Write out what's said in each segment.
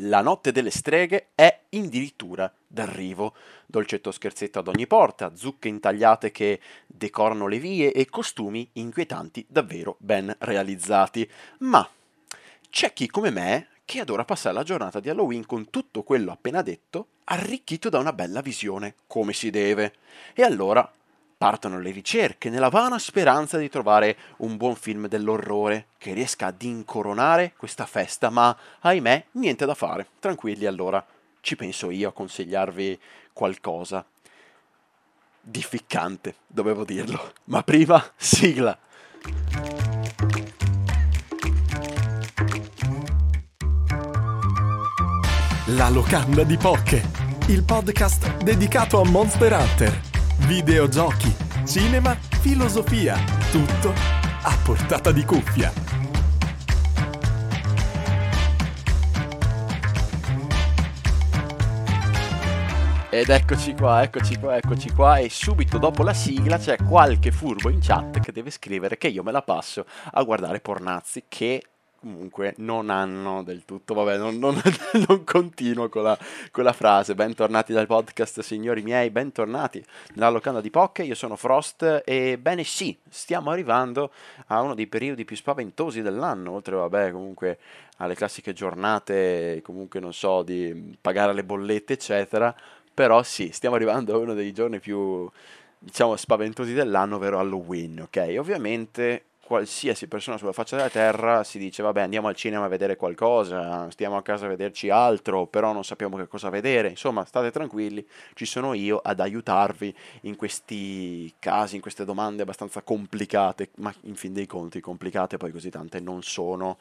La notte delle streghe è addirittura d'arrivo. Dolcetto scherzetto ad ogni porta, zucche intagliate che decorano le vie e costumi inquietanti davvero ben realizzati. Ma c'è chi come me che adora passare la giornata di Halloween con tutto quello appena detto, arricchito da una bella visione, come si deve. E allora Partono le ricerche nella vana speranza di trovare un buon film dell'orrore che riesca ad incoronare questa festa, ma ahimè niente da fare. Tranquilli allora, ci penso io a consigliarvi qualcosa di ficcante, dovevo dirlo. Ma prima, sigla. La locanda di Poche, il podcast dedicato a Monster Hunter videogiochi, cinema, filosofia, tutto a portata di cuffia. Ed eccoci qua, eccoci qua, eccoci qua e subito dopo la sigla c'è qualche furbo in chat che deve scrivere che io me la passo a guardare pornazzi che comunque non hanno del tutto, vabbè, non, non, non continuo con la, con la, frase. Bentornati dal podcast, signori miei, bentornati nella locanda di Poche. Io sono Frost e bene sì, stiamo arrivando a uno dei periodi più spaventosi dell'anno, oltre vabbè, comunque alle classiche giornate, comunque non so, di pagare le bollette, eccetera. Però sì, stiamo arrivando a uno dei giorni più diciamo spaventosi dell'anno, ovvero Halloween, ok? Ovviamente qualsiasi persona sulla faccia della terra si dice vabbè andiamo al cinema a vedere qualcosa, stiamo a casa a vederci altro, però non sappiamo che cosa vedere, insomma state tranquilli, ci sono io ad aiutarvi in questi casi, in queste domande abbastanza complicate, ma in fin dei conti complicate poi così tante non sono.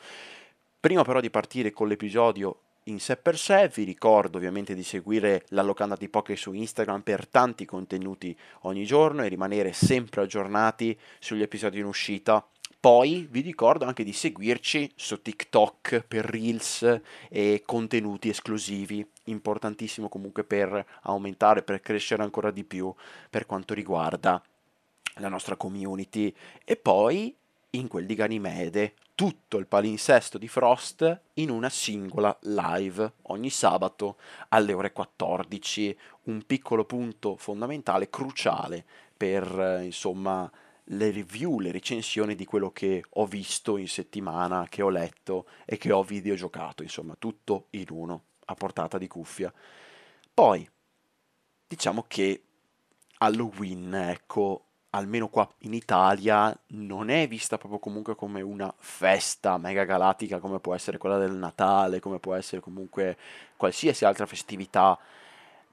Prima però di partire con l'episodio in sé per sé. Vi ricordo ovviamente di seguire la locanda di Poké su Instagram per tanti contenuti ogni giorno e rimanere sempre aggiornati sugli episodi in uscita. Poi vi ricordo anche di seguirci su TikTok per reels e contenuti esclusivi, importantissimo comunque per aumentare, per crescere ancora di più per quanto riguarda la nostra community. E poi in quel di Ganimede tutto il palinsesto di Frost in una singola live ogni sabato alle ore 14, un piccolo punto fondamentale, cruciale per insomma le review, le recensioni di quello che ho visto in settimana, che ho letto e che ho videogiocato, insomma, tutto in uno, a portata di cuffia. Poi, diciamo che Halloween, ecco, almeno qua in Italia, non è vista proprio comunque come una festa mega galattica come può essere quella del Natale, come può essere comunque qualsiasi altra festività,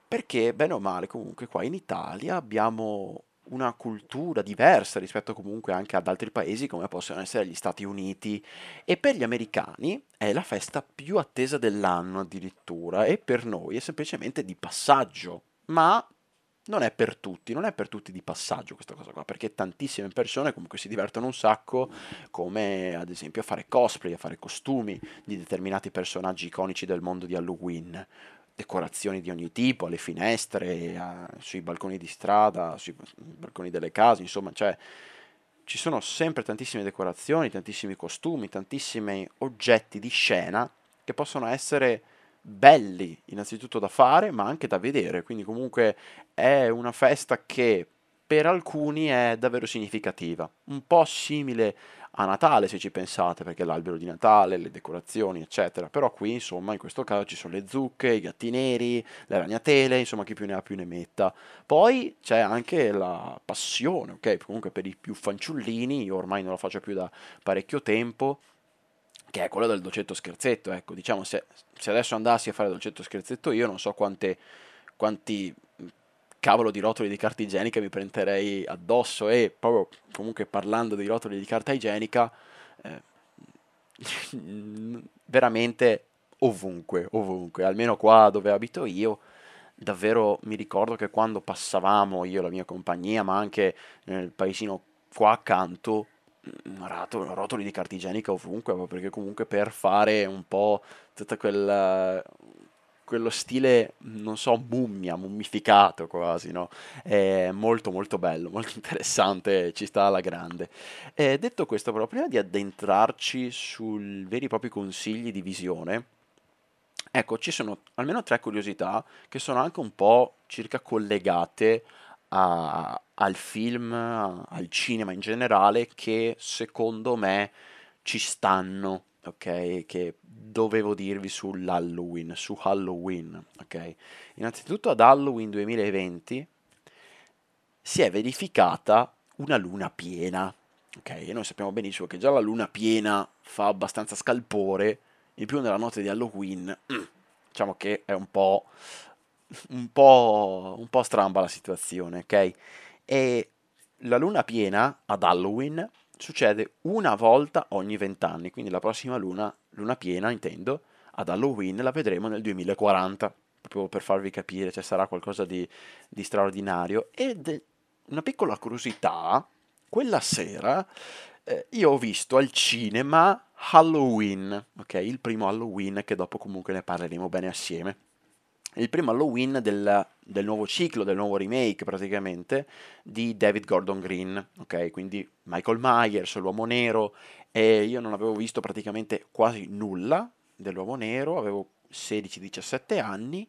perché bene o male comunque qua in Italia abbiamo una cultura diversa rispetto comunque anche ad altri paesi come possono essere gli Stati Uniti. E per gli americani è la festa più attesa dell'anno addirittura e per noi è semplicemente di passaggio, ma non è per tutti, non è per tutti di passaggio questa cosa qua, perché tantissime persone comunque si divertono un sacco, come ad esempio a fare cosplay, a fare costumi di determinati personaggi iconici del mondo di Halloween decorazioni di ogni tipo, alle finestre, a, sui balconi di strada, sui balconi delle case, insomma, cioè ci sono sempre tantissime decorazioni, tantissimi costumi, tantissimi oggetti di scena che possono essere belli innanzitutto da fare, ma anche da vedere, quindi comunque è una festa che per alcuni è davvero significativa, un po' simile a Natale se ci pensate, perché l'albero di Natale, le decorazioni, eccetera. Però qui, insomma, in questo caso ci sono le zucche, i gatti neri, le ragnatele, insomma, chi più ne ha più ne metta. Poi c'è anche la passione, ok? Comunque per i più fanciullini, io ormai non lo faccio più da parecchio tempo, che è quello del dolcetto scherzetto, ecco, diciamo, se, se adesso andassi a fare dolcetto scherzetto io non so quante, quanti cavolo di rotoli di carta igienica mi prenderei addosso e proprio comunque parlando di rotoli di carta igienica eh, veramente ovunque, ovunque, almeno qua dove abito io davvero mi ricordo che quando passavamo io e la mia compagnia, ma anche nel paesino qua accanto, mm, rotoli di carta igienica ovunque, perché comunque per fare un po' tutta quella quello stile, non so, mummia, mummificato quasi, no? È molto molto bello, molto interessante, ci sta alla grande. E detto questo, però, prima di addentrarci sui veri e propri consigli di visione, Ecco, ci sono almeno tre curiosità che sono anche un po' circa collegate a- al film, al cinema in generale, che secondo me ci stanno, ok? Che dovevo dirvi sull'Halloween, su Halloween, ok? Innanzitutto ad Halloween 2020 si è verificata una luna piena, ok? E noi sappiamo benissimo che già la luna piena fa abbastanza scalpore in più nella notte di Halloween, diciamo che è un po', un po', un po' stramba la situazione, ok? E la luna piena ad Halloween succede una volta ogni vent'anni, quindi la prossima luna, luna piena intendo, ad Halloween la vedremo nel 2040, proprio per farvi capire, cioè sarà qualcosa di, di straordinario. Ed una piccola curiosità, quella sera eh, io ho visto al cinema Halloween, ok? Il primo Halloween che dopo comunque ne parleremo bene assieme. Il primo Halloween del, del nuovo ciclo, del nuovo remake praticamente di David Gordon Green, ok? Quindi Michael Myers, l'uomo nero, e io non avevo visto praticamente quasi nulla dell'uomo nero, avevo 16-17 anni,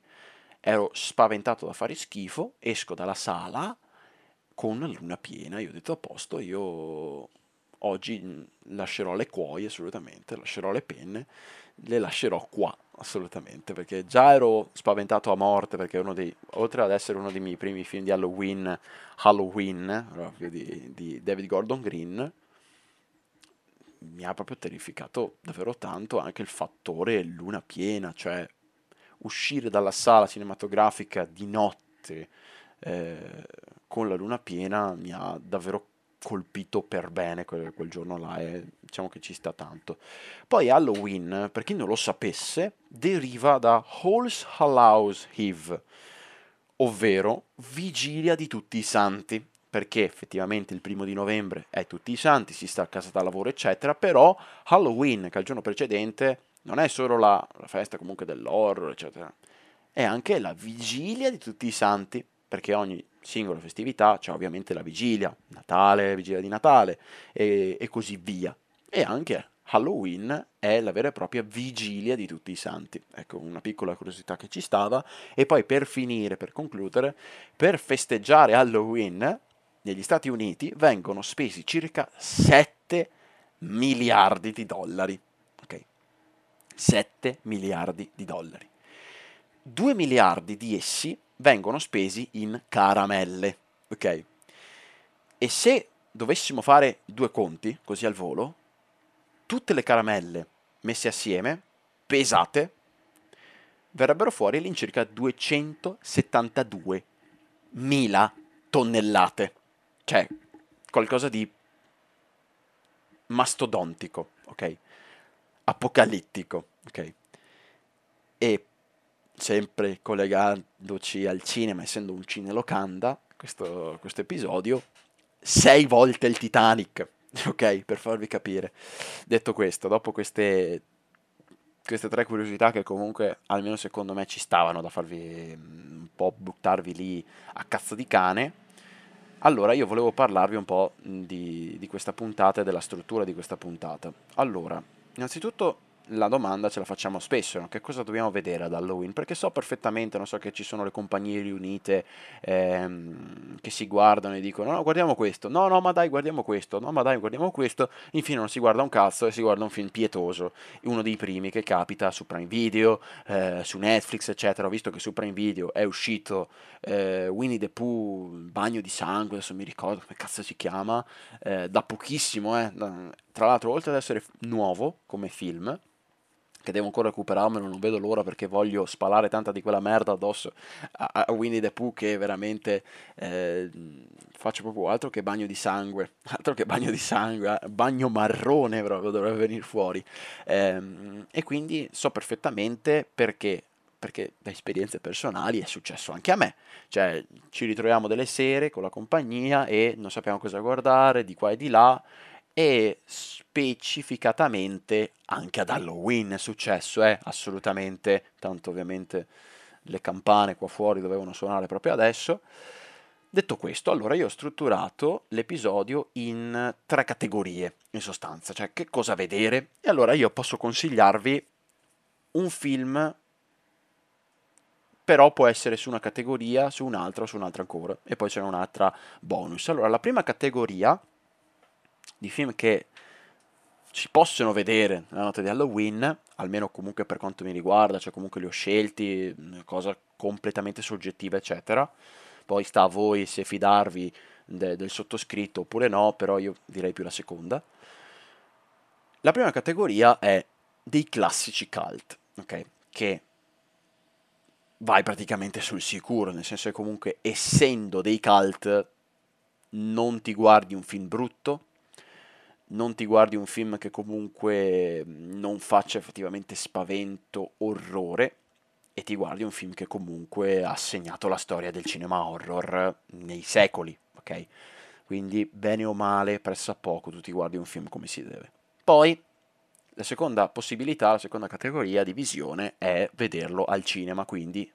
ero spaventato da fare schifo, esco dalla sala con la luna piena, io ho detto a posto, io oggi mm, lascerò le cuoie assolutamente, lascerò le penne, le lascerò qua assolutamente, perché già ero spaventato a morte, perché uno dei, oltre ad essere uno dei miei primi film di Halloween, Halloween, proprio di, di David Gordon Green, mi ha proprio terrificato davvero tanto anche il fattore luna piena, cioè uscire dalla sala cinematografica di notte eh, con la luna piena mi ha davvero colpito per bene quel, quel giorno là e diciamo che ci sta tanto. Poi Halloween, per chi non lo sapesse, deriva da Halls Hallows Eve, ovvero vigilia di tutti i santi, perché effettivamente il primo di novembre è tutti i santi, si sta a casa da lavoro eccetera, però Halloween, che è il giorno precedente, non è solo la, la festa comunque dell'horror eccetera, è anche la vigilia di tutti i santi, perché ogni singola festività c'è ovviamente la vigilia, Natale, vigilia di Natale e, e così via. E anche Halloween è la vera e propria vigilia di tutti i santi. Ecco, una piccola curiosità che ci stava. E poi per finire, per concludere, per festeggiare Halloween negli Stati Uniti vengono spesi circa 7 miliardi di dollari. Ok? 7 miliardi di dollari. 2 miliardi di essi vengono spesi in caramelle, ok? E se dovessimo fare due conti, così al volo, tutte le caramelle messe assieme, pesate, verrebbero fuori all'incirca 272.000 tonnellate. Cioè, qualcosa di mastodontico, ok? Apocalittico, ok? E sempre collegandoci al cinema, essendo un cinelocanda, questo, questo episodio, sei volte il Titanic, ok? Per farvi capire. Detto questo, dopo queste, queste tre curiosità che comunque, almeno secondo me, ci stavano da farvi mm, un po' buttarvi lì a cazzo di cane, allora io volevo parlarvi un po' di, di questa puntata e della struttura di questa puntata. Allora, innanzitutto la domanda ce la facciamo spesso, no? che cosa dobbiamo vedere ad Halloween? Perché so perfettamente, non so che ci sono le compagnie riunite ehm, che si guardano e dicono no, guardiamo questo, no, no, ma dai, guardiamo questo, no, ma dai, guardiamo questo, infine non si guarda un cazzo e si guarda un film pietoso, uno dei primi che capita su Prime Video, eh, su Netflix, eccetera. Ho visto che su Prime Video è uscito eh, Winnie the Pooh, Bagno di sangue, adesso mi ricordo come cazzo si chiama, eh, da pochissimo, eh. tra l'altro oltre ad essere nuovo come film, che devo ancora recuperarmelo, non vedo l'ora perché voglio spalare tanta di quella merda addosso a, a Winnie the Pooh che veramente eh, faccio proprio altro che bagno di sangue, altro che bagno di sangue, eh, bagno marrone proprio dovrebbe venire fuori. Eh, e quindi so perfettamente perché perché da esperienze personali è successo anche a me. Cioè, ci ritroviamo delle sere con la compagnia e non sappiamo cosa guardare di qua e di là e specificatamente anche ad Halloween è successo, eh, assolutamente, tanto ovviamente le campane qua fuori dovevano suonare proprio adesso. Detto questo, allora io ho strutturato l'episodio in tre categorie, in sostanza, cioè che cosa vedere. E allora io posso consigliarvi un film però può essere su una categoria, su un'altra o su un'altra ancora, e poi c'è un'altra bonus. Allora, la prima categoria di film che si possono vedere nella notte di Halloween, almeno comunque per quanto mi riguarda, cioè comunque li ho scelti, cosa completamente soggettiva, eccetera. Poi sta a voi se fidarvi de- del sottoscritto oppure no, però io direi più la seconda. La prima categoria è dei classici cult, ok? Che vai praticamente sul sicuro, nel senso che comunque essendo dei cult non ti guardi un film brutto, non ti guardi un film che comunque non faccia effettivamente spavento, orrore, e ti guardi un film che comunque ha segnato la storia del cinema horror nei secoli, ok? Quindi bene o male, presso a poco, tu ti guardi un film come si deve. Poi, la seconda possibilità, la seconda categoria di visione è vederlo al cinema, quindi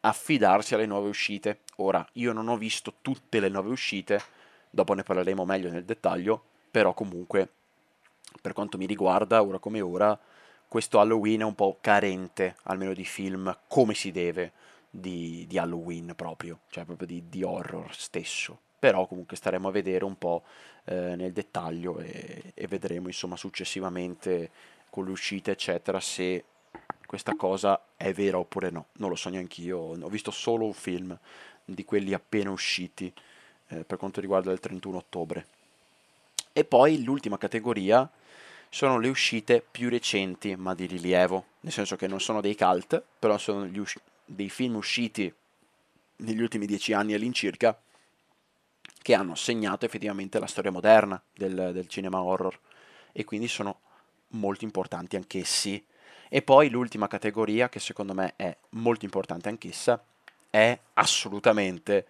affidarsi alle nuove uscite. Ora, io non ho visto tutte le nuove uscite, dopo ne parleremo meglio nel dettaglio, però comunque, per quanto mi riguarda, ora come ora, questo Halloween è un po' carente, almeno di film, come si deve, di, di Halloween proprio, cioè proprio di, di, horror stesso. Però comunque staremo a vedere un po' eh, nel dettaglio e, e vedremo insomma successivamente con le uscite eccetera se questa cosa è vera oppure no. Non lo so neanche io, ho visto solo un film di quelli appena usciti eh, per quanto riguarda il 31 ottobre. E poi l'ultima categoria sono le uscite più recenti ma di rilievo, nel senso che non sono dei cult, però sono us- dei film usciti negli ultimi dieci anni all'incirca che hanno segnato effettivamente la storia moderna del, del cinema horror. E quindi sono molto importanti anch'essi. E poi l'ultima categoria, che secondo me è molto importante anch'essa, è assolutamente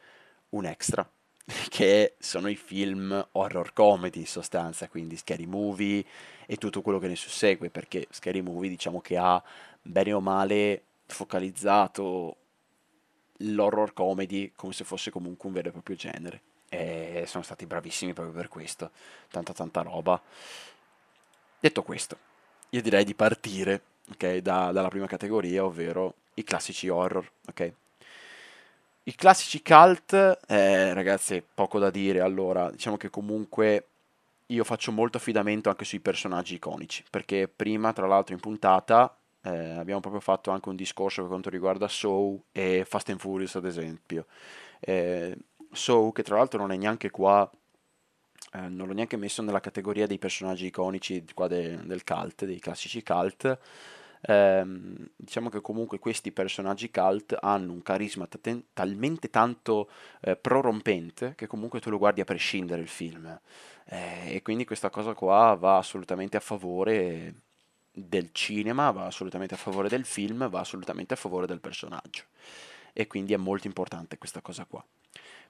un extra che sono i film horror comedy in sostanza, quindi Scary Movie e tutto quello che ne sussegue, perché Scary Movie diciamo che ha bene o male focalizzato l'horror comedy come se fosse comunque un vero e proprio genere. E sono stati bravissimi proprio per questo, tanta tanta roba. Detto questo, io direi di partire okay, da, dalla prima categoria, ovvero i classici horror, ok? I classici cult, eh, ragazzi, poco da dire. Allora, diciamo che comunque io faccio molto affidamento anche sui personaggi iconici, perché prima, tra l'altro, in puntata eh, abbiamo proprio fatto anche un discorso per quanto riguarda Soul e Fast and Furious, ad esempio. Eh, Soul, che tra l'altro non è neanche qua, eh, non l'ho neanche messo nella categoria dei personaggi iconici de, del cult, dei classici cult ehm, diciamo che comunque questi personaggi cult hanno un carisma t- talmente tanto eh, prorompente che comunque tu lo guardi a prescindere il film. Eh, e quindi questa cosa qua va assolutamente a favore del cinema, va assolutamente a favore del film, va assolutamente a favore del personaggio. E quindi è molto importante questa cosa qua.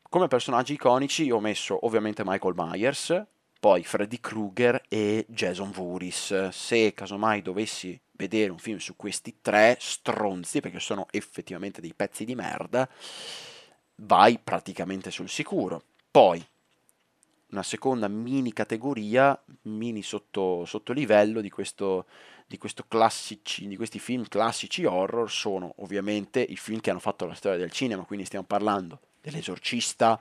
Come personaggi iconici ho messo ovviamente Michael Myers, poi Freddy Krueger e Jason Voorhees. Se casomai dovessi vedere un film su questi tre stronzi, perché sono effettivamente dei pezzi di merda, vai praticamente sul sicuro. Poi una seconda mini categoria, mini sotto, sottolivello di, questo, di, questo classici, di questi film classici horror sono ovviamente i film che hanno fatto la storia del cinema, quindi stiamo parlando dell'esorcista,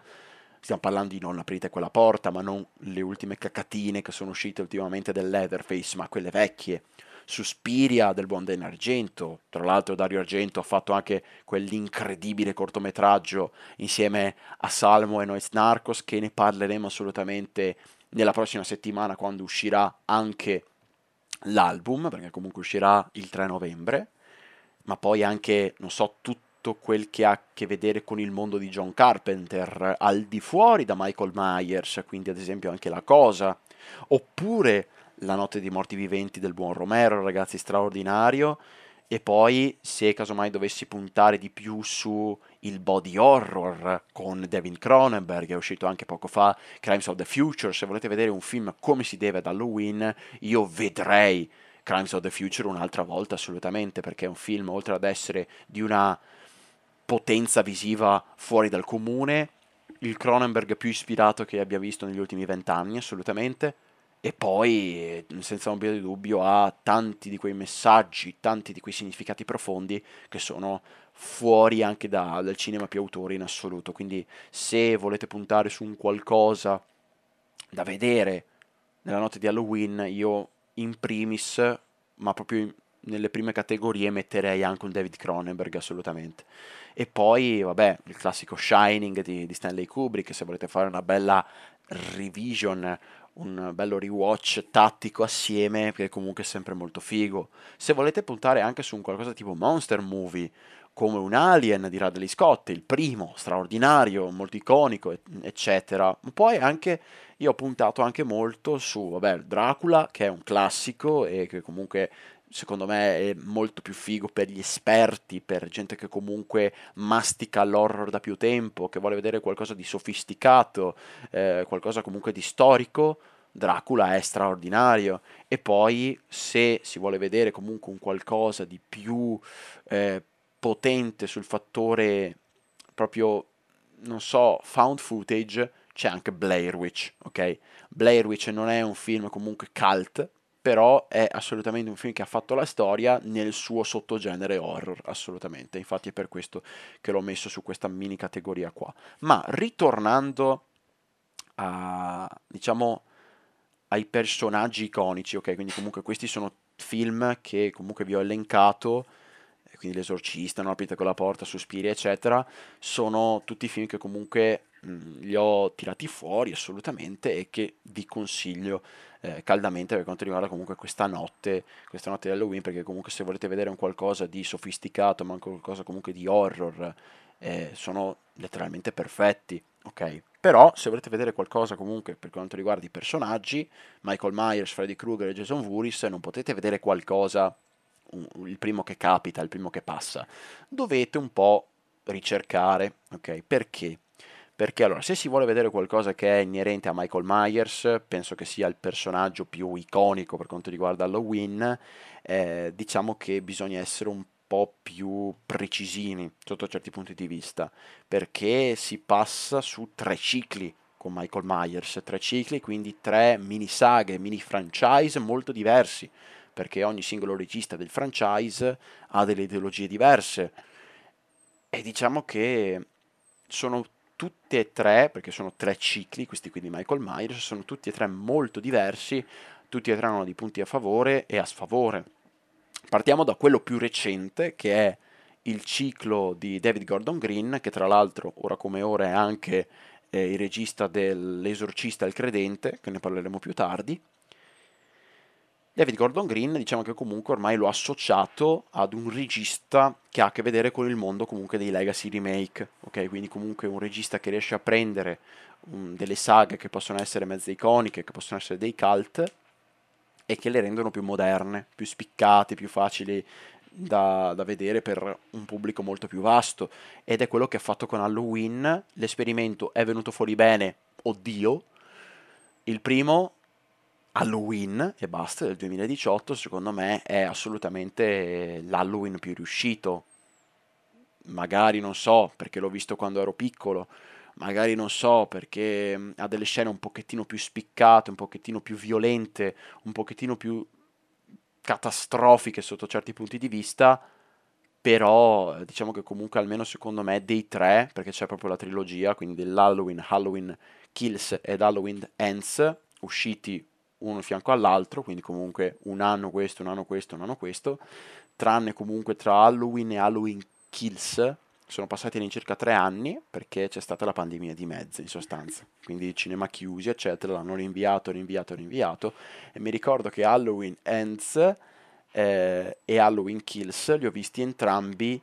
stiamo parlando di non aprite quella porta, ma non le ultime cacatine che sono uscite ultimamente del Leatherface, ma quelle vecchie. Suspiria del buon Dan Argento, tra l'altro Dario Argento ha fatto anche quell'incredibile cortometraggio insieme a Salmo e Nois Narcos che ne parleremo assolutamente nella prossima settimana quando uscirà anche l'album, perché comunque uscirà il 3 novembre, ma poi anche, non so, tutto quel che ha a che vedere con il mondo di John Carpenter, al di fuori da Michael Myers, quindi ad esempio anche La Cosa, oppure La notte dei morti viventi del buon Romero, ragazzi, straordinario, e poi se casomai dovessi puntare di più su il body horror con Devin Cronenberg, è uscito anche poco fa, Crimes of the Future, se volete vedere un film come si deve ad Halloween, io vedrei Crimes of the Future un'altra volta assolutamente, perché è un film, oltre ad essere di una potenza visiva fuori dal comune, il Cronenberg più ispirato che abbia visto negli ultimi vent'anni, assolutamente, e poi, senza ombra di dubbio, ha tanti di quei messaggi, tanti di quei significati profondi che sono fuori anche da, dal cinema più autore in assoluto. Quindi, se volete puntare su un qualcosa da vedere nella notte di Halloween, io in primis, ma proprio in, nelle prime categorie, metterei anche un David Cronenberg assolutamente. E poi, vabbè, il classico Shining di, di Stanley Kubrick, se volete fare una bella revision un bello rewatch tattico assieme, che comunque è sempre molto figo. Se volete puntare anche su un qualcosa tipo Monster Movie, come un Alien di Radley Scott, il primo, straordinario, molto iconico, eccetera. Poi anche, io ho puntato anche molto su, vabbè, Dracula, che è un classico e che comunque secondo me è molto più figo per gli esperti, per gente che comunque mastica l'horror da più tempo, che vuole vedere qualcosa di sofisticato, eh, qualcosa comunque di storico. Dracula è straordinario. E poi se si vuole vedere comunque un qualcosa di più eh, potente sul fattore proprio non so found footage c'è anche Blair Witch ok? Blair Witch non è un film comunque cult però è assolutamente un film che ha fatto la storia nel suo sottogenere horror, assolutamente, infatti è per questo che l'ho messo su questa mini categoria qua. Ma ritornando a, diciamo, ai personaggi iconici, ok, quindi comunque questi sono film che comunque vi ho elencato, quindi L'esorcista, Non aprite quella porta, Sospiri, eccetera, sono tutti film che comunque mh, li ho tirati fuori assolutamente e che vi consiglio eh, caldamente per quanto riguarda comunque questa notte, questa notte di Halloween, perché comunque se volete vedere un qualcosa di sofisticato, ma anche qualcosa comunque di horror, eh, sono letteralmente perfetti, ok? Però se volete vedere qualcosa comunque per quanto riguarda i personaggi, Michael Myers, Freddy Krueger e Jason Voorhees, non potete vedere qualcosa, il primo che capita, il primo che passa. Dovete un po' ricercare, ok? Perché? Perché allora, se si vuole vedere qualcosa che è inerente a Michael Myers, penso che sia il personaggio più iconico per quanto riguarda Halloween, eh, diciamo che bisogna essere un po' più precisini sotto certi punti di vista, perché si passa su tre cicli con Michael Myers, tre cicli, quindi tre mini saghe, mini franchise molto diversi, perché ogni singolo regista del franchise ha delle ideologie diverse. E diciamo che sono tutte e tre, perché sono tre cicli, questi qui di Michael Myers, sono tutti e tre molto diversi, tutti e tre hanno dei punti a favore e a sfavore. Partiamo da quello più recente, che è il ciclo di David Gordon Green, che tra l'altro, ora come ora, è anche eh, il regista dell'Esorcista il Credente, che ne parleremo più tardi. David Gordon Green diciamo che comunque ormai l'ho associato ad un regista che ha a che vedere con il mondo comunque dei legacy remake, ok? Quindi comunque un regista che riesce a prendere um, delle saghe che possono essere mezze iconiche, che possono essere dei cult e che le rendono più moderne, più spiccate, più facili da, da, vedere per un pubblico molto più vasto ed è quello che ha fatto con Halloween. L'esperimento è venuto fuori bene, oddio. Il primo Halloween e basta del 2018 secondo me è assolutamente l'Halloween più riuscito magari non so perché l'ho visto quando ero piccolo magari non so perché mm, ha delle scene un pochettino più spiccate un pochettino più violente un pochettino più catastrofiche sotto certi punti di vista però diciamo che comunque almeno secondo me dei tre perché c'è proprio la trilogia quindi dell'Halloween Halloween Kills ed Halloween Ends usciti uno fianco all'altro, quindi comunque un anno questo, un anno questo, un anno questo, tranne comunque tra Halloween e Halloween Kills, sono passati all'incirca tre anni perché c'è stata la pandemia di mezzo in sostanza, quindi cinema chiusi eccetera, l'hanno rinviato, rinviato, rinviato. E mi ricordo che Halloween Ends eh, e Halloween Kills li ho visti entrambi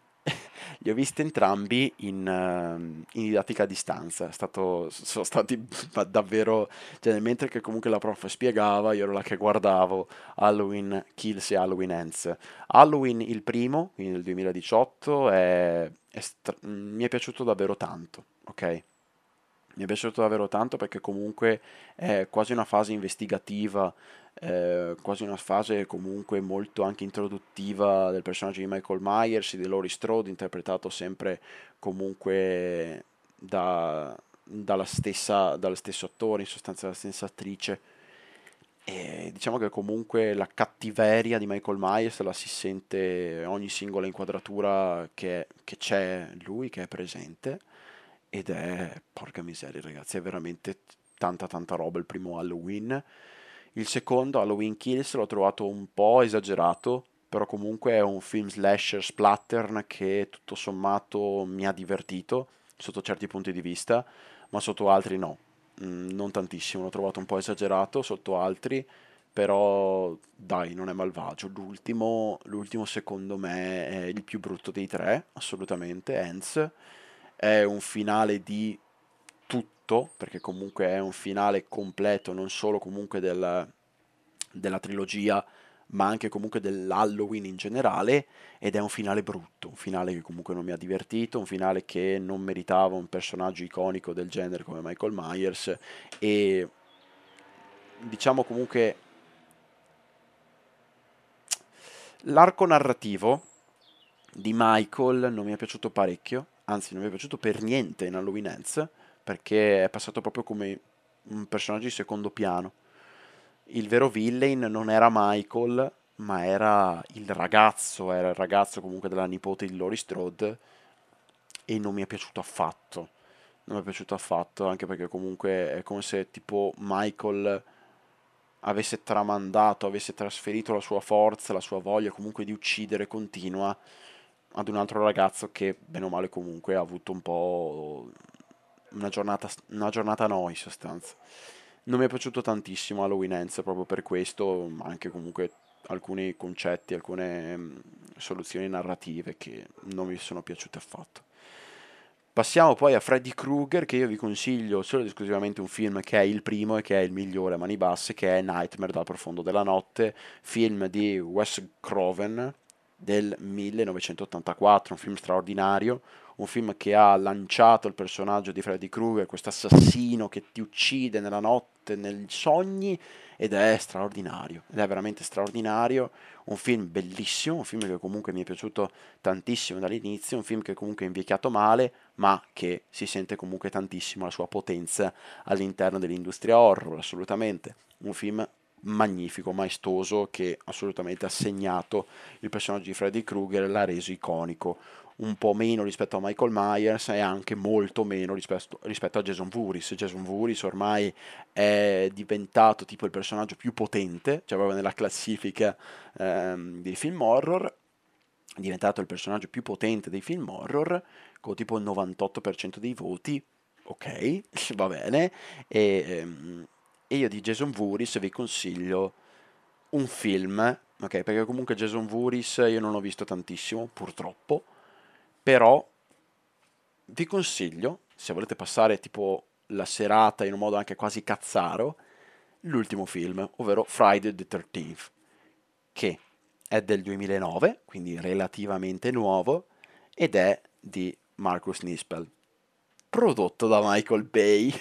li ho visti entrambi in, uh, in didattica a distanza. Stato, sono stati davvero. Cioè, mentre che comunque la prof spiegava, io ero là che guardavo Halloween Kills e Halloween Ends. Halloween il primo, quindi del 2018, è, è stra- mi è piaciuto davvero tanto, ok? Mi è piaciuto davvero tanto perché comunque è quasi una fase investigativa eh, quasi una fase comunque molto anche introduttiva del personaggio di Michael Myers, di Laurie Strode, interpretato sempre comunque da, dalla stessa, dallo stesso attore, in sostanza dalla stessa attrice. E diciamo che comunque la cattiveria di Michael Myers la si sente ogni singola inquadratura che, che c'è lui, che è presente. Ed è, porca miseria ragazzi, è veramente tanta tanta roba il primo Halloween. Il secondo, Halloween Kills, l'ho trovato un po' esagerato, però comunque è un film slasher splattern che tutto sommato mi ha divertito sotto certi punti di vista, ma sotto altri no. Mm, non tantissimo, l'ho trovato un po' esagerato sotto altri, però dai, non è malvagio. L'ultimo, l'ultimo secondo me è il più brutto dei tre, assolutamente, Ends. È un finale di tutto, perché comunque è un finale completo, non solo comunque del, della trilogia, ma anche comunque dell'Halloween in generale, ed è un finale brutto, un finale che comunque non mi ha divertito, un finale che non meritava un personaggio iconico del genere come Michael Myers e diciamo comunque l'arco narrativo di Michael non mi è piaciuto parecchio, anzi non mi è piaciuto per niente in Halloween Ends, perché è passato proprio come un personaggio di secondo piano il vero villain non era Michael, ma era il ragazzo, era il ragazzo comunque della nipote di Laurie Strode e non mi è piaciuto affatto. Non mi è piaciuto affatto, anche perché comunque è come se tipo Michael avesse tramandato, avesse trasferito la sua forza, la sua voglia comunque di uccidere continua ad un altro ragazzo che bene o male comunque ha avuto un po' una giornata, una giornata no in sostanza. Non mi è piaciuto tantissimo Halloween Ends proprio per questo, ma anche comunque alcuni concetti, alcune mh, soluzioni narrative che non mi sono piaciute affatto. Passiamo poi a Freddy Krueger, che io vi consiglio solo ed esclusivamente un film che è il primo e che è il migliore a mani basse, che è Nightmare dal profondo della notte, film di Wes Craven del 1984, un film straordinario, un film che ha lanciato il personaggio di Freddy Krueger, questo assassino che ti uccide nella notte, nei sogni, ed è straordinario, ed è veramente straordinario, un film bellissimo, un film che comunque mi è piaciuto tantissimo dall'inizio, un film che comunque è invecchiato male, ma che si sente comunque tantissimo la sua potenza all'interno dell'industria horror, assolutamente, un film magnifico, maestoso, che assolutamente ha segnato il personaggio di Freddy Krueger l'ha reso iconico. Un po' meno rispetto a Michael Myers e anche molto meno rispetto, rispetto a Jason Voorhees. Jason Voorhees ormai è diventato tipo il personaggio più potente, cioè proprio nella classifica ehm, dei film horror, è diventato il personaggio più potente dei film horror, con tipo il 98% dei voti, ok, va bene, e, ehm, e io di Jason Voorhees vi consiglio un film, ok, perché comunque Jason Voorhees io non ho visto tantissimo, purtroppo, però vi consiglio, se volete passare tipo la serata in un modo anche quasi cazzaro, l'ultimo film, ovvero Friday the 13th, che è del 2009, quindi relativamente nuovo, ed è di Marcus Nispel, prodotto da Michael Bay.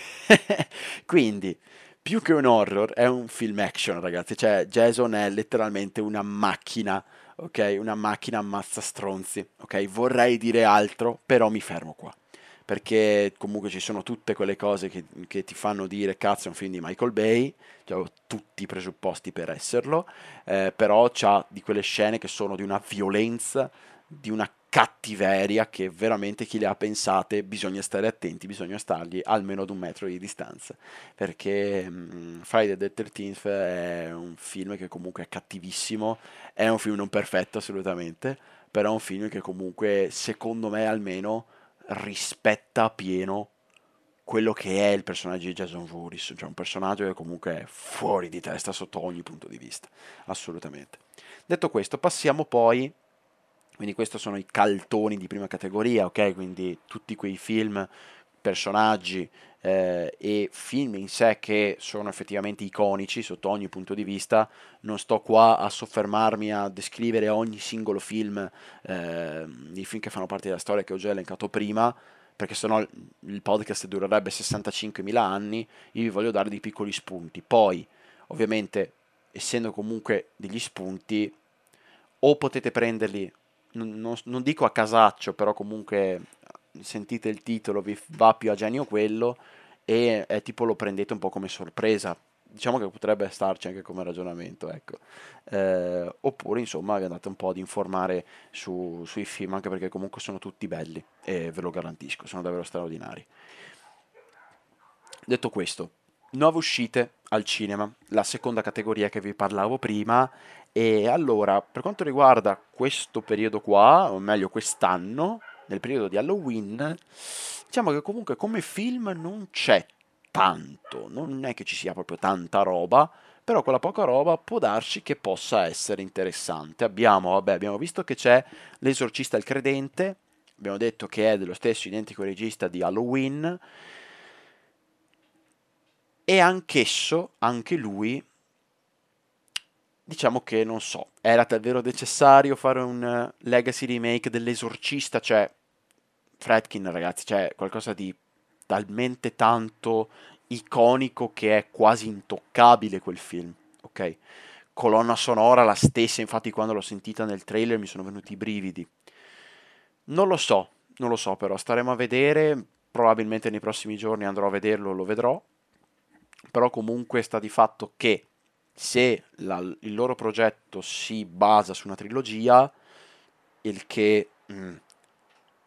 quindi, più che un horror, è un film action, ragazzi. Cioè, Jason è letteralmente una macchina ok? Una macchina ammazza stronzi, ok? Vorrei dire altro, però mi fermo qua. Perché comunque ci sono tutte quelle cose che, che ti fanno dire cazzo è un film di Michael Bay, cioè, ho tutti i presupposti per esserlo, eh, però c'ha di quelle scene che sono di una violenza, di una cattiveria che veramente chi le ha pensate bisogna stare attenti, bisogna stargli almeno ad un metro di distanza, perché um, Friday the 13th è un film che comunque è cattivissimo, è un film non perfetto assolutamente, però è un film che comunque secondo me almeno rispetta pieno quello che è il personaggio di Jason Voorhees, cioè un personaggio che comunque è fuori di testa sotto ogni punto di vista, assolutamente. Detto questo, passiamo poi quindi questi sono i caltoni di prima categoria, ok? Quindi tutti quei film, personaggi eh, e film in sé che sono effettivamente iconici sotto ogni punto di vista. Non sto qua a soffermarmi a descrivere ogni singolo film, eh, i film che fanno parte della storia che ho già elencato prima, perché sennò il podcast durerebbe 65.000 anni. Io vi voglio dare dei piccoli spunti. Poi, ovviamente, essendo comunque degli spunti, o potete prenderli non, non, dico a casaccio, però comunque sentite il titolo, vi va più a genio quello e è tipo lo prendete un po' come sorpresa. diciamo che potrebbe starci anche come ragionamento, ecco. Eh, oppure insomma andate un po' ad informare su, sui film, anche perché comunque sono tutti belli e ve lo garantisco, sono davvero straordinari. Detto questo, nuove uscite al cinema, la seconda categoria che vi parlavo prima. E allora, per quanto riguarda questo periodo qua, o meglio quest'anno, nel periodo di Halloween, diciamo che comunque come film non c'è tanto, non è che ci sia proprio tanta roba, però quella poca roba può darci che possa essere interessante. Abbiamo, vabbè, abbiamo visto che c'è L'esorcista il credente, abbiamo detto che è dello stesso identico regista di Halloween, e anch'esso, anche lui, diciamo che non so, era davvero necessario fare un legacy remake dell'esorcista, cioè Fredkin ragazzi, cioè qualcosa di talmente tanto iconico che è quasi intoccabile quel film, ok? Colonna sonora la stessa, infatti quando l'ho sentita nel trailer mi sono venuti i brividi. Non lo so, non lo so però, staremo a vedere, probabilmente nei prossimi giorni andrò a vederlo, lo vedrò, però comunque sta di fatto che se la, il loro progetto si basa su una trilogia, il che mh, mm,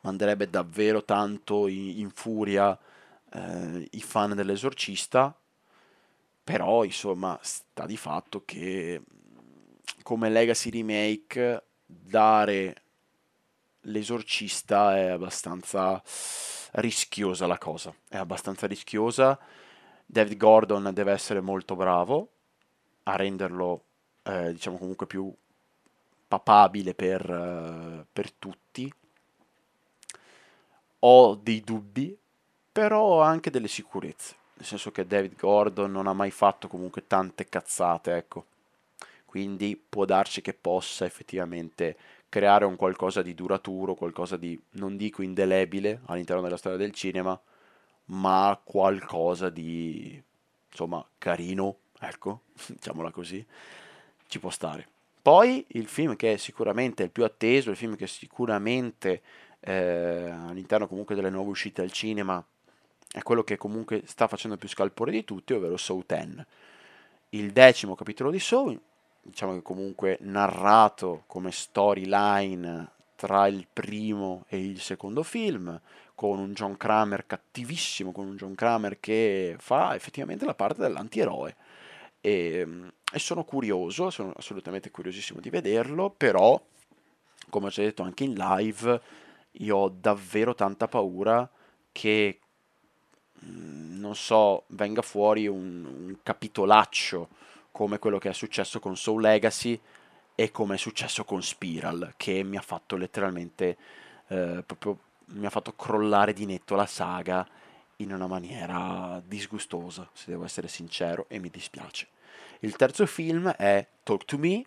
manderebbe davvero tanto in, in furia eh, i fan dell'esorcista, però insomma sta di fatto che come legacy remake dare l'esorcista è abbastanza rischiosa la cosa, è abbastanza rischiosa David Gordon deve essere molto bravo a renderlo, eh, diciamo, comunque più papabile per, uh, per tutti. Ho dei dubbi, però ho anche delle sicurezze. Nel senso che David Gordon non ha mai fatto comunque tante cazzate, ecco. Quindi può darci che possa effettivamente creare un qualcosa di duraturo, qualcosa di, non dico indelebile all'interno della storia del cinema, ma qualcosa di insomma carino, ecco, diciamola così, ci può stare. Poi il film che è sicuramente il più atteso, il film che sicuramente eh, all'interno comunque delle nuove uscite al cinema è quello che comunque sta facendo più scalpore di tutti, ovvero Saw 10. Il decimo capitolo di Saw, diciamo che comunque narrato come storyline tra il primo e il secondo film, con un John Kramer cattivissimo, con un John Kramer che fa effettivamente la parte dell'antieroe. E, mm, e sono curioso, sono assolutamente curiosissimo di vederlo, però, come ho già detto anche in live, io ho davvero tanta paura che, mm, non so, venga fuori un, un capitolaccio come quello che è successo con Soul Legacy e come è successo con Spiral, che mi ha fatto letteralmente eh, proprio mi ha fatto crollare di netto la saga in una maniera disgustosa, se devo essere sincero, e mi dispiace. Il terzo film è Talk to Me,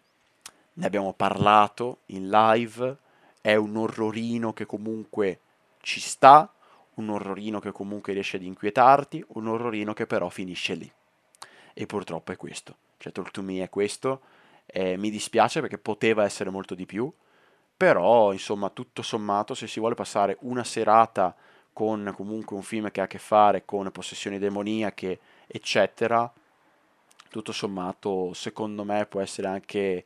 ne abbiamo parlato in live, è un orrorino che comunque ci sta, un orrorino che comunque riesce ad inquietarti, un orrorino che però finisce lì. E purtroppo è questo. Cioè Talk to Me è questo, eh, mi dispiace perché poteva essere molto di più, però insomma tutto sommato se si vuole passare una serata con comunque un film che ha a che fare con possessioni demoniache eccetera tutto sommato secondo me può essere anche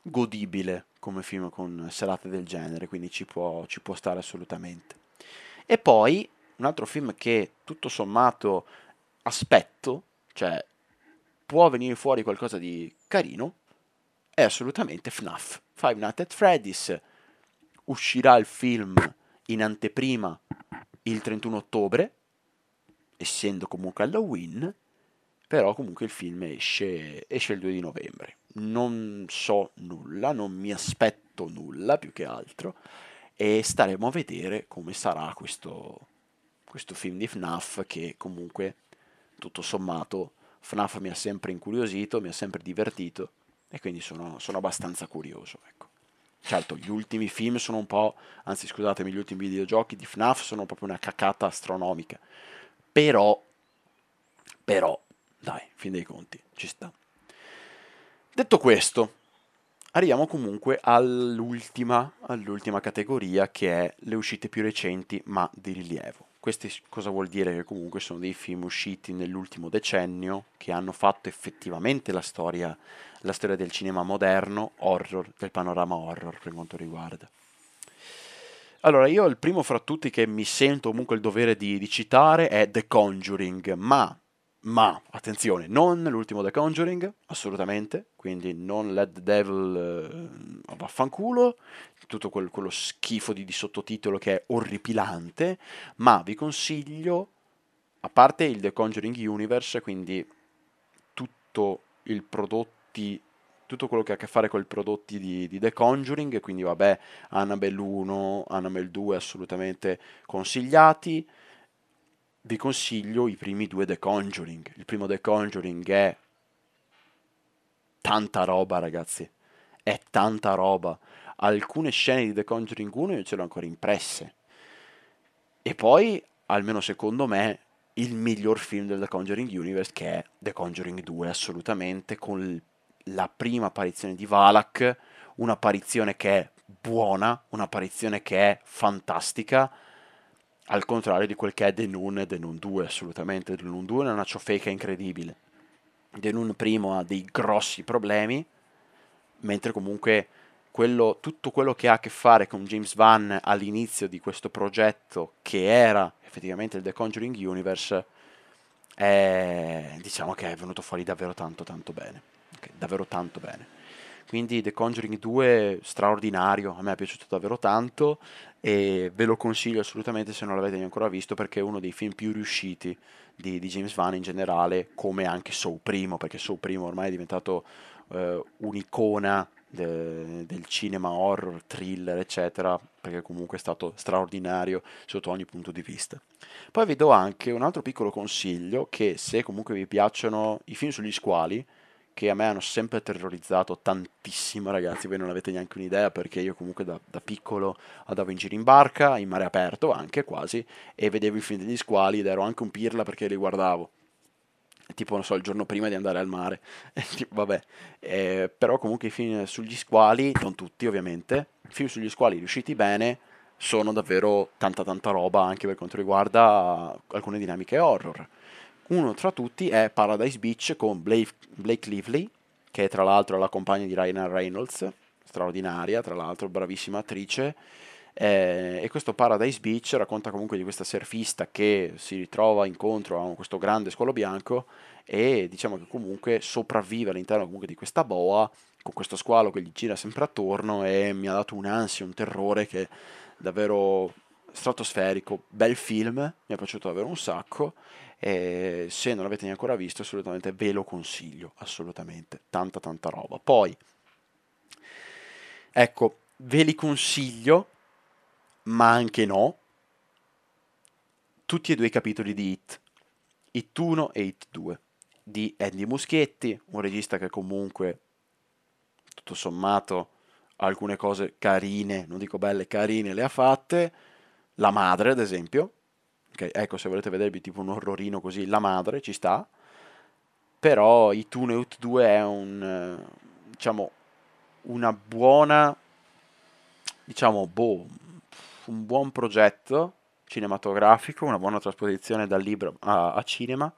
godibile come film con serate del genere quindi ci può, ci può stare assolutamente. E poi un altro film che tutto sommato aspetto cioè può venire fuori qualcosa di carino è assolutamente FNAF. Five Nights at Freddy's uscirà il film in anteprima il 31 ottobre, essendo comunque Halloween, però comunque il film esce, esce il 2 di novembre. Non so nulla, non mi aspetto nulla più che altro e staremo a vedere come sarà questo, questo film di FNAF che comunque tutto sommato FNAF mi ha sempre incuriosito, mi ha sempre divertito e quindi sono, sono abbastanza curioso. Ecco. Certo, gli ultimi film sono un po', anzi scusatemi, gli ultimi videogiochi di FNAF sono proprio una cacata astronomica, però, però, dai, fin dei conti, ci sta. Detto questo, arriviamo comunque all'ultima, all'ultima categoria che è le uscite più recenti ma di rilievo. Questo cosa vuol dire? Che comunque sono dei film usciti nell'ultimo decennio che hanno fatto effettivamente la storia, la storia del cinema moderno, horror, del panorama horror per quanto riguarda. Allora, io il primo fra tutti che mi sento comunque il dovere di, di citare è The Conjuring, ma ma attenzione, non l'ultimo The Conjuring, assolutamente, quindi non the Devil uh, vaffanculo, tutto quel, quello schifo di, di, sottotitolo che è orripilante, ma vi consiglio, a parte il The Conjuring Universe, quindi tutto il prodotti tutto quello che ha a che fare con i prodotti di, di, The Conjuring, quindi vabbè, Annabelle 1, Annabelle 2 assolutamente consigliati, vi consiglio i primi due The Conjuring. Il primo The Conjuring è tanta roba, ragazzi. È tanta roba. Alcune scene di The Conjuring 1 io ce l'ho ancora impresse. E poi, almeno secondo me, il miglior film del The Conjuring Universe che è The Conjuring 2, assolutamente, con la prima apparizione di Valak, un'apparizione che è buona, un'apparizione che è fantastica al contrario di quel che è The Noon e The Noon 2, assolutamente. The Noon 2 è una ciofeca incredibile. The Noon primo ha dei grossi problemi, mentre comunque quello, tutto quello che ha a che fare con James Van all'inizio di questo progetto, che era effettivamente il The Conjuring Universe, è, diciamo che è venuto fuori davvero tanto tanto bene. Okay, davvero tanto bene. Quindi The Conjuring 2 straordinario, a me è piaciuto davvero tanto e ve lo consiglio assolutamente se non l'avete ancora visto perché è uno dei film più riusciti di, di James Van in generale, come anche Soul Primo, perché Soul Primo ormai è diventato eh, un'icona de, del cinema horror, thriller, eccetera, perché comunque è stato straordinario sotto ogni punto di vista. Poi vi do anche un altro piccolo consiglio che se comunque vi piacciono i film sugli squali, che a me hanno sempre terrorizzato tantissimo, ragazzi. Voi non avete neanche un'idea perché io comunque da, da, piccolo andavo in giro in barca, in mare aperto anche quasi, e vedevo i film degli squali ed ero anche un pirla perché li guardavo. Tipo, non so, il giorno prima di andare al mare. vabbè. Eh, però comunque i film sugli squali, non tutti ovviamente, i film sugli squali riusciti bene sono davvero tanta tanta roba anche per quanto riguarda alcune dinamiche horror uno tra tutti è Paradise Beach con Blake, Blake Lively, che è tra l'altro la compagna di Ryan Reynolds, straordinaria, tra l'altro bravissima attrice. Eh, e questo Paradise Beach racconta comunque di questa surfista che si ritrova incontro a questo grande squalo bianco e diciamo che comunque sopravvive all'interno comunque di questa boa con questo squalo che gli gira sempre attorno e mi ha dato un'ansia, un terrore che davvero stratosferico, bel film, mi è piaciuto davvero un sacco e se non l'avete ancora visto assolutamente ve lo consiglio, assolutamente, tanta tanta roba. Poi, ecco, ve li consiglio, ma anche no, tutti e due i capitoli di Hit, Hit 1 e Hit 2, di Andy Muschietti, un regista che comunque, tutto sommato, alcune cose carine, non dico belle, carine le ha fatte, la madre, ad esempio. Okay, ecco, se volete vedervi tipo un orrorino così, la madre ci sta. Però i Tune Out 2 è un, diciamo, una buona, diciamo, boh, un buon progetto cinematografico, una buona trasposizione dal libro a, a cinema.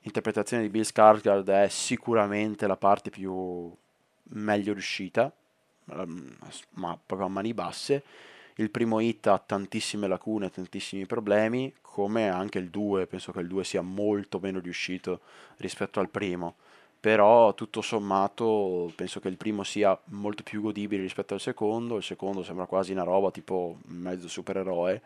L'interpretazione di Bill Skarsgård è sicuramente la parte più meglio riuscita, ehm, ma proprio a mani basse il primo hit ha tantissime lacune, tantissimi problemi, come anche il 2, penso che il 2 sia molto meno riuscito rispetto al primo, però tutto sommato penso che il primo sia molto più godibile rispetto al secondo, il secondo sembra quasi una roba tipo mezzo supereroe,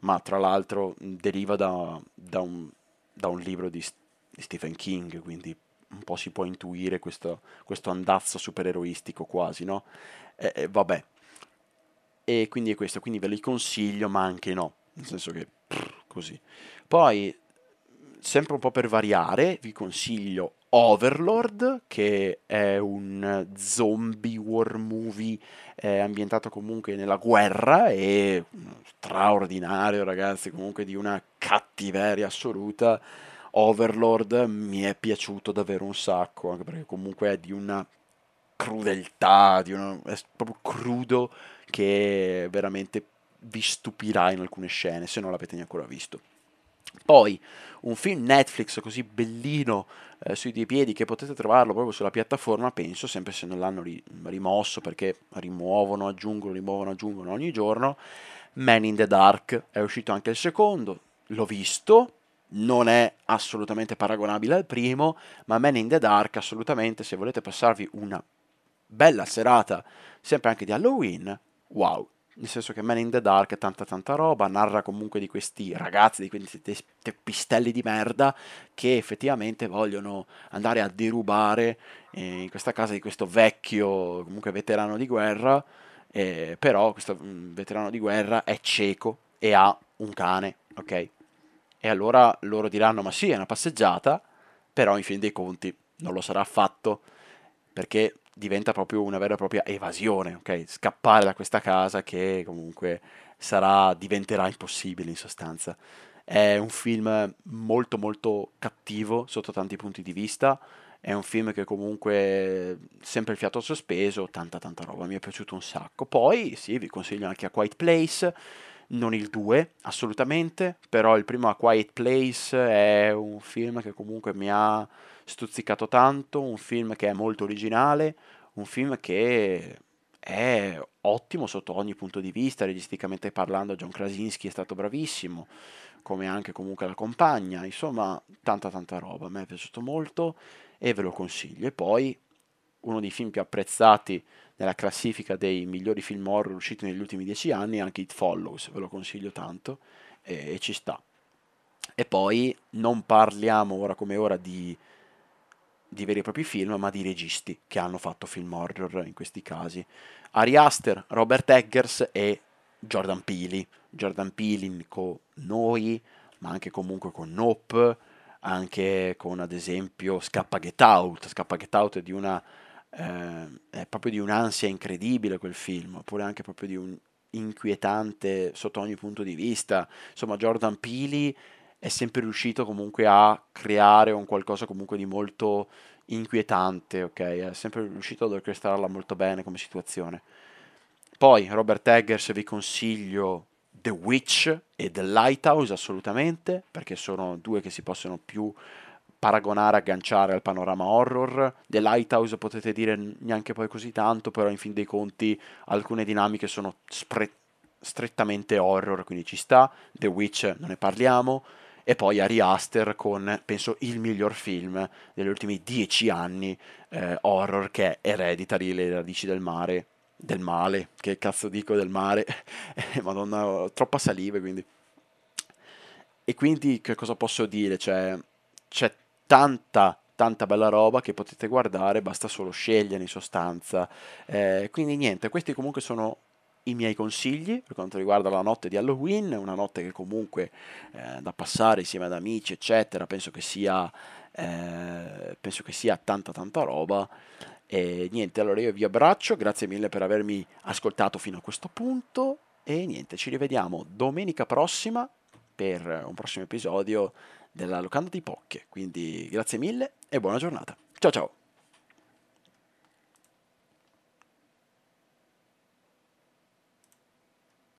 ma tra l'altro deriva da, da, un, da un, libro di, di, Stephen King, quindi un po' si può intuire questo, questo andazzo supereroistico quasi, no? E, e vabbè, e quindi è questo, quindi ve li consiglio, ma anche no, nel senso che prr, così. Poi, sempre un po' per variare, vi consiglio Overlord, che è un zombie war movie eh, ambientato comunque nella guerra e straordinario, ragazzi, comunque di una cattiveria assoluta. Overlord mi è piaciuto davvero un sacco, anche perché comunque è di una crudeltà, di uno, è proprio crudo che veramente vi stupirà in alcune scene se non l'avete ancora visto. Poi un film Netflix così bellino eh, sui due piedi che potete trovarlo proprio sulla piattaforma, penso, sempre se non l'hanno ri- rimosso perché rimuovono, aggiungono, rimuovono, aggiungono ogni giorno. Man in the Dark è uscito anche il secondo, l'ho visto, non è assolutamente paragonabile al primo, ma Man in the Dark assolutamente se volete passarvi una bella serata, sempre anche di Halloween, wow, nel senso che Man in the Dark è tanta tanta roba, narra comunque di questi ragazzi, di questi pistelli di merda che effettivamente vogliono andare a derubare eh, in questa casa di questo vecchio, comunque veterano di guerra, eh, però questo mm, veterano di guerra è cieco e ha un cane, ok? E allora loro diranno ma sì è una passeggiata, però in fin dei conti non lo sarà affatto perché diventa proprio una vera e propria evasione, ok? Scappare da questa casa che comunque sarà, diventerà impossibile in sostanza. È un film molto molto cattivo sotto tanti punti di vista, è un film che comunque sempre il fiato sospeso, tanta tanta roba, mi è piaciuto un sacco. Poi sì, vi consiglio anche A Quiet Place, non il 2 assolutamente, però il primo A Quiet Place è un film che comunque mi ha stuzzicato tanto, un film che è molto originale, un film che è ottimo sotto ogni punto di vista, registicamente parlando John Krasinski è stato bravissimo, come anche comunque la compagna, insomma tanta tanta roba, a me è piaciuto molto e ve lo consiglio. E poi uno dei film più apprezzati nella classifica dei migliori film horror usciti negli ultimi dieci anni anche It Follows, ve lo consiglio tanto e, e ci sta. E poi non parliamo ora come ora di di veri e propri film, ma di registi che hanno fatto film horror in questi casi. Ari Aster, Robert Eggers e Jordan Peele. Jordan Peele con Noi, ma anche comunque con Nope, anche con ad esempio Scappa Get Out. Scappa Get Out è di una eh, è proprio di un'ansia incredibile quel film, oppure anche proprio di un inquietante sotto ogni punto di vista. Insomma, Jordan Peele è sempre riuscito comunque a creare un qualcosa comunque di molto inquietante, ok? È sempre riuscito ad orchestrarla molto bene come situazione. Poi Robert Eggers vi consiglio The Witch e The Lighthouse assolutamente, perché sono due che si possono più paragonare, agganciare al panorama horror. The Lighthouse potete dire neanche poi così tanto, però in fin dei conti alcune dinamiche sono spre- strettamente horror, quindi ci sta. The Witch non ne parliamo e poi Ari Aster con, penso, il miglior film degli ultimi dieci anni eh, horror che è Hereditary, le radici del mare, del male, che cazzo dico del mare, madonna, ho troppa saliva quindi. E quindi che cosa posso dire? Cioè, c'è tanta tanta bella roba che potete guardare, basta solo scegliere in sostanza. Eh, quindi niente, questi comunque sono i miei consigli per quanto riguarda la notte di Halloween, una notte che comunque eh, da passare insieme ad amici, eccetera, penso che sia, eh, penso che sia tanta tanta roba. E niente, allora io vi abbraccio, grazie mille per avermi ascoltato fino a questo punto e niente, ci rivediamo domenica prossima per un prossimo episodio della Locanda di Pocche. Quindi grazie mille e buona giornata. Ciao ciao!